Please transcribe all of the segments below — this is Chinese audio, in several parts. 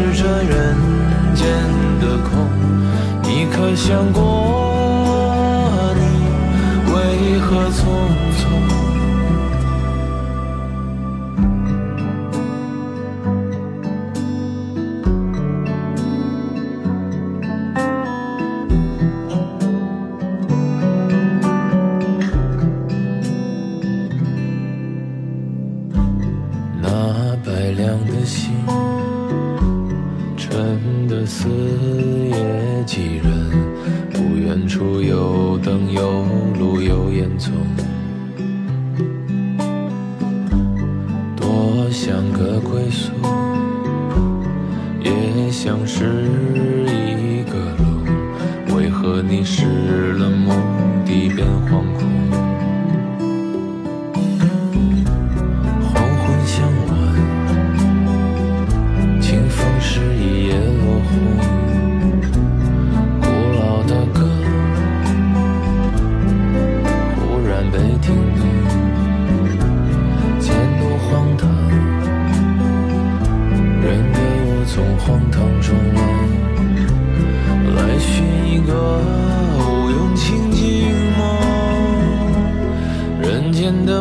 是这人间的空，你可想过，你为何匆匆？的归宿，也像是一个梦。为何你失了目的变惶恐？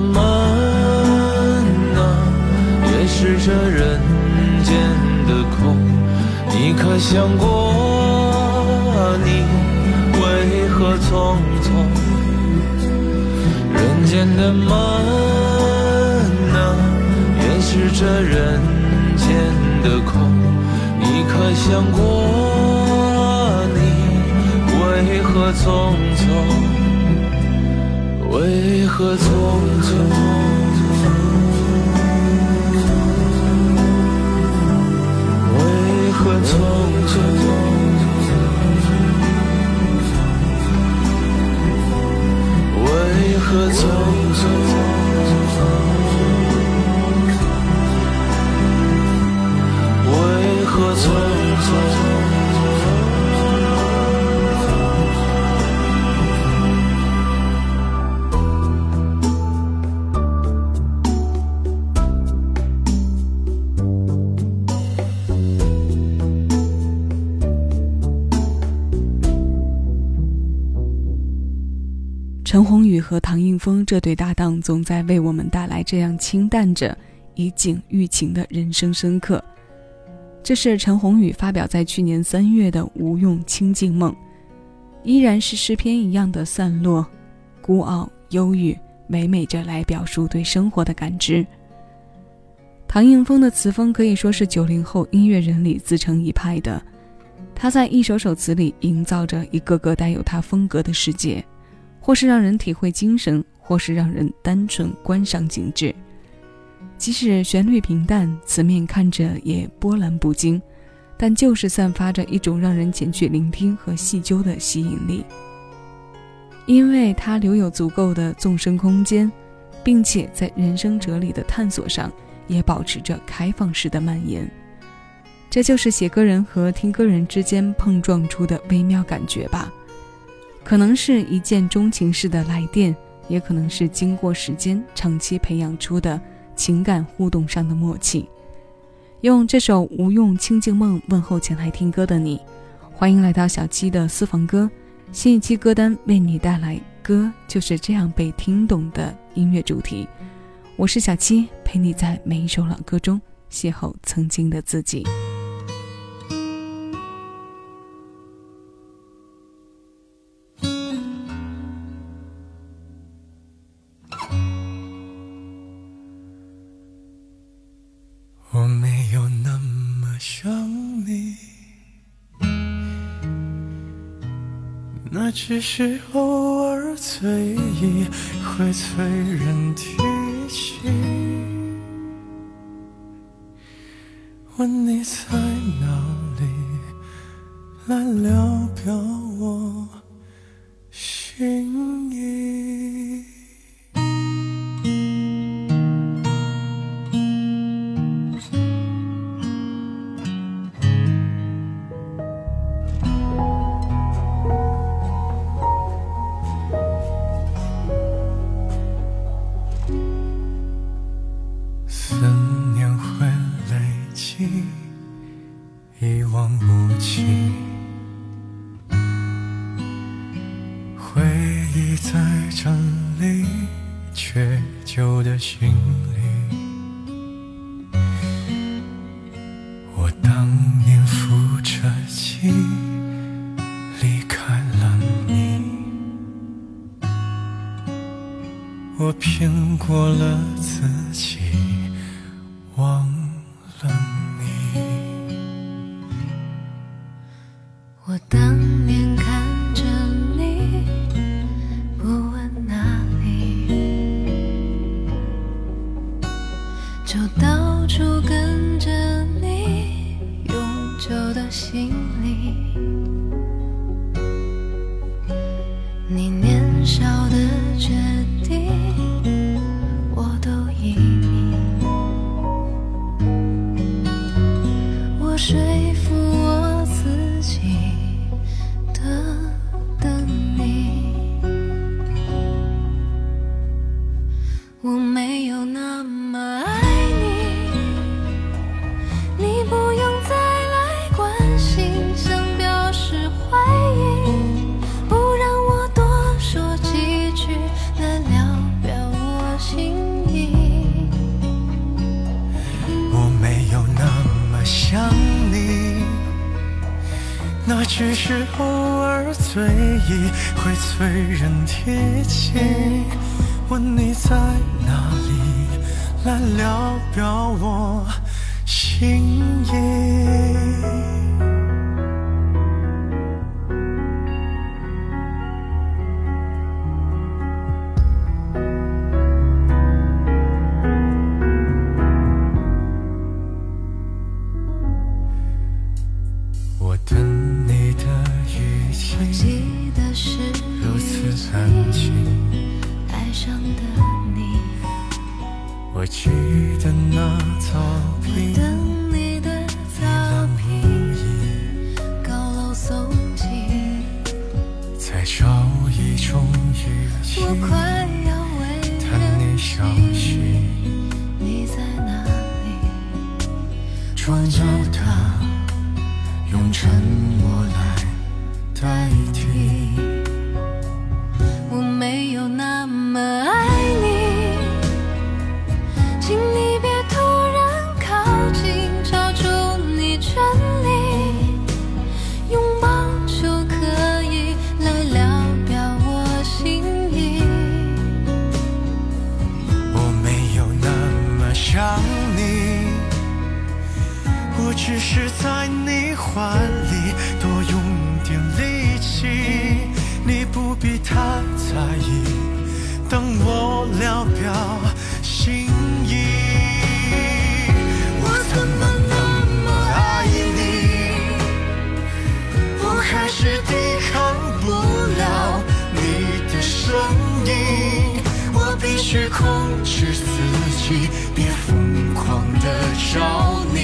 漫啊也是这人间的空你可想过你为何匆匆？人间的漫啊也是这人间的空你可想过你为何匆匆？为何匆匆？为何匆风这对搭档，总在为我们带来这样清淡着以景喻情的人生深刻。这是陈鸿宇发表在去年三月的《无用清净梦》，依然是诗篇一样的散落、孤傲、忧郁，唯美着来表述对生活的感知。唐映枫的词风可以说是九零后音乐人里自成一派的。他在一首首词里营造着一个个带有他风格的世界，或是让人体会精神，或是让人单纯观赏景致。即使旋律平淡，词面看着也波澜不惊，但就是散发着一种让人前去聆听和细究的吸引力。因为它留有足够的纵深空间，并且在人生哲理的探索上也保持着开放式的蔓延。这就是写歌人和听歌人之间碰撞出的微妙感觉吧，可能是一见钟情式的来电，也可能是经过时间长期培养出的情感互动上的默契。用这首《无用清净梦》问候前来听歌的你，欢迎来到小七的私房歌，新一期歌单为你带来歌就是这样被听懂的音乐主题。我是小七，陪你在每一首老歌中邂逅曾经的自己。只是偶尔醉意会催人提起。问你在哪里，来聊表我没有那么爱你，你不用再来关心，想表示怀疑，不让我多说几句来聊表我心意。我没有那么想你，那只是偶尔醉意会催人提起。问你在哪里，来聊表我心意。用沉默来代替。太在意，当我聊表心意。我怎么那么爱你？我还是抵抗不了你的声音，我必须控制自己，别疯狂的找你。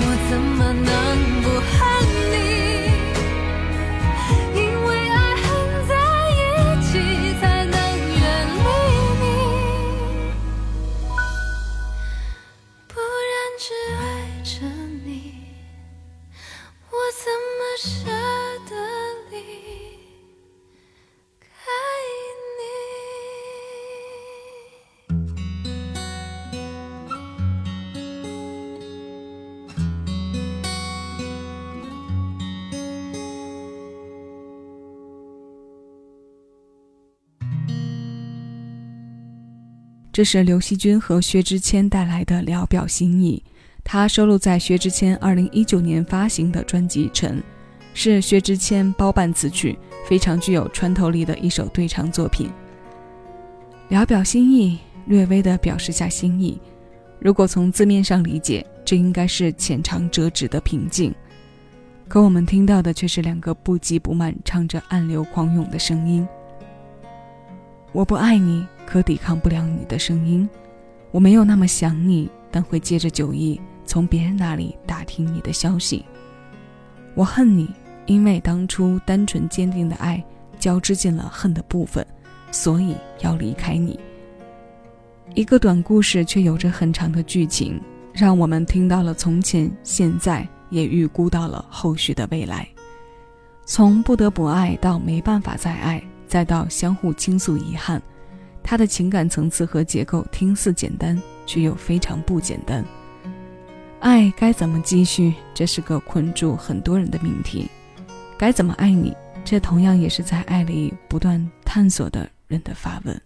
我怎么这是刘惜君和薛之谦带来的聊表心意，它收录在薛之谦2019年发行的专辑《尘》，是薛之谦包办词曲，非常具有穿透力的一首对唱作品。聊表心意，略微的表示下心意。如果从字面上理解，这应该是浅尝辄止的平静，可我们听到的却是两个不急不慢、唱着暗流狂涌的声音。我不爱你，可抵抗不了你的声音。我没有那么想你，但会借着酒意从别人那里打听你的消息。我恨你，因为当初单纯坚定的爱交织进了恨的部分，所以要离开你。一个短故事却有着很长的剧情，让我们听到了从前、现在，也预估到了后续的未来。从不得不爱到没办法再爱。再到相互倾诉遗憾，他的情感层次和结构听似简单，却又非常不简单。爱该怎么继续？这是个困住很多人的命题。该怎么爱你？这同样也是在爱里不断探索的人的发问。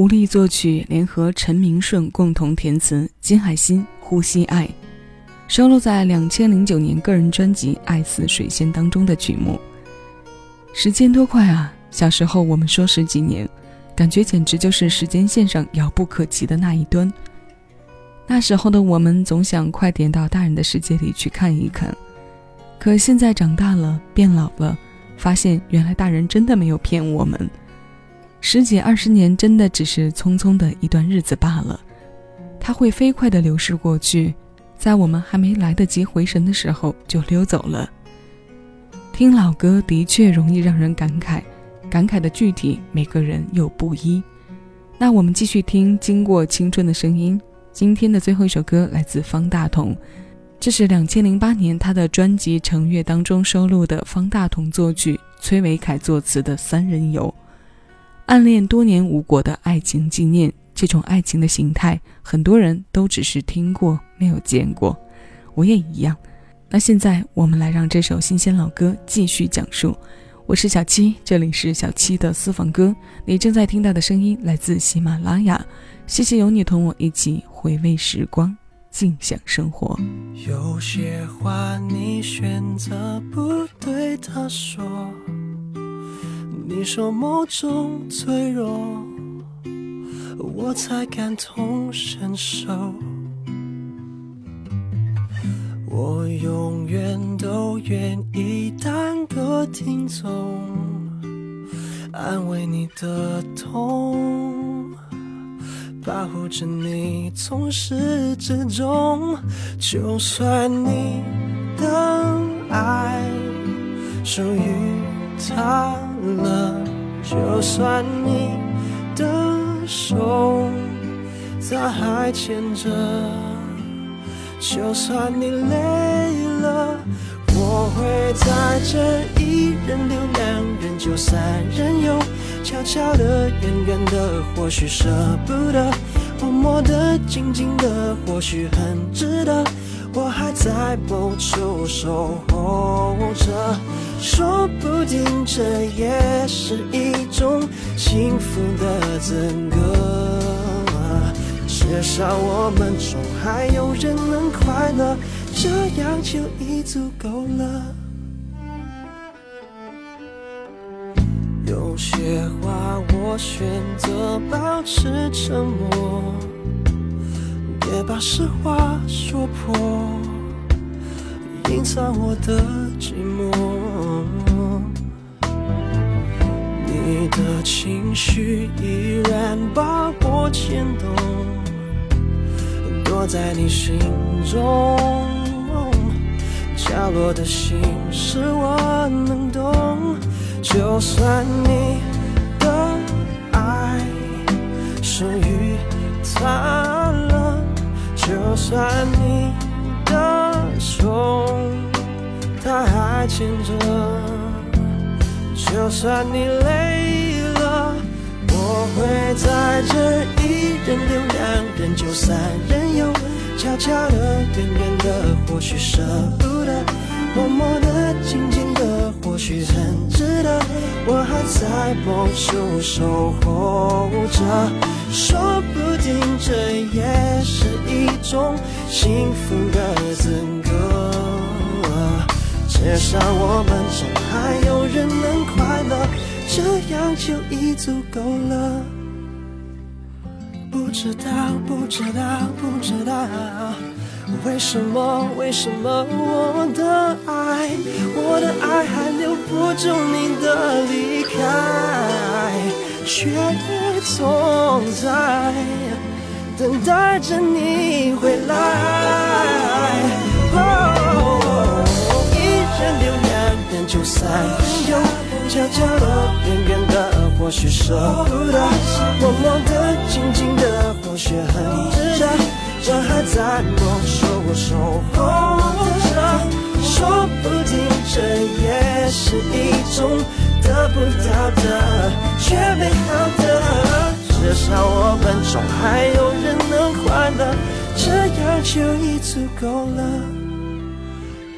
胡丽作曲，联合陈明顺共同填词，金海心《呼吸爱》，收录在两千零九年个人专辑《爱似水仙》当中的曲目。时间多快啊！小时候我们说十几年，感觉简直就是时间线上遥不可及的那一端。那时候的我们总想快点到大人的世界里去看一看，可现在长大了，变老了。发现原来大人真的没有骗我们，十几二十年真的只是匆匆的一段日子罢了，它会飞快的流逝过去，在我们还没来得及回神的时候就溜走了。听老歌的确容易让人感慨，感慨的具体每个人又不一。那我们继续听《经过青春的声音》，今天的最后一首歌来自方大同。这是两千零八年他的专辑《成月》当中收录的，方大同作曲、崔维凯作词的《三人游》。暗恋多年无果的爱情纪念，这种爱情的形态，很多人都只是听过，没有见过。我也一样。那现在我们来让这首新鲜老歌继续讲述。我是小七，这里是小七的私房歌。你正在听到的声音来自喜马拉雅。谢谢有你同我一起回味时光。静享生活。有些话你选择不对他说，你说某种脆弱，我才感同身受。我永远都愿意当个听众，安慰你的痛。保护着你，从始至终。就算你的爱属于他了，就算你的手他还牵着，就算你累了，我会在这一人留两人就三人游。悄悄的，远远的，或许舍不得；默默的，静静的，或许很值得。在某处守候着，说不定这也是一种幸福的资格。至少我们中还有人能快乐，这样就已足够了。有些话我选择保持沉默，别把实话说破，隐藏我的寂寞。你的情绪依然把我牵动，躲在你心中角落的心事我能懂。就算你的爱属于他了，就算你的手他还牵着，就算你累了，我会在这一人留两人就三人游，悄悄的，远远的，或许舍不得，默默的，静静的，或许很值得。我还在某处守候着，说不定这也是一种幸福的资格。至少我们中还有人能快乐，这样就已足够了。不知道，不知道，不知道。为什么？为什么我的爱，我的爱还留不住你的离开，却总在等待着你回来。一人留两人就三人游，悄悄的，远远的，或许舍不得；默默的，静静的，或许很值得。我还在某处守候着，说不定这也是一种得不到的却美好的。至少我们中还有人能快乐，这样就已足够了。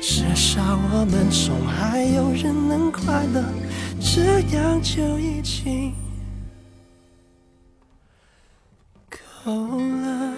至少我们中还有人能快乐，这样就已经够了。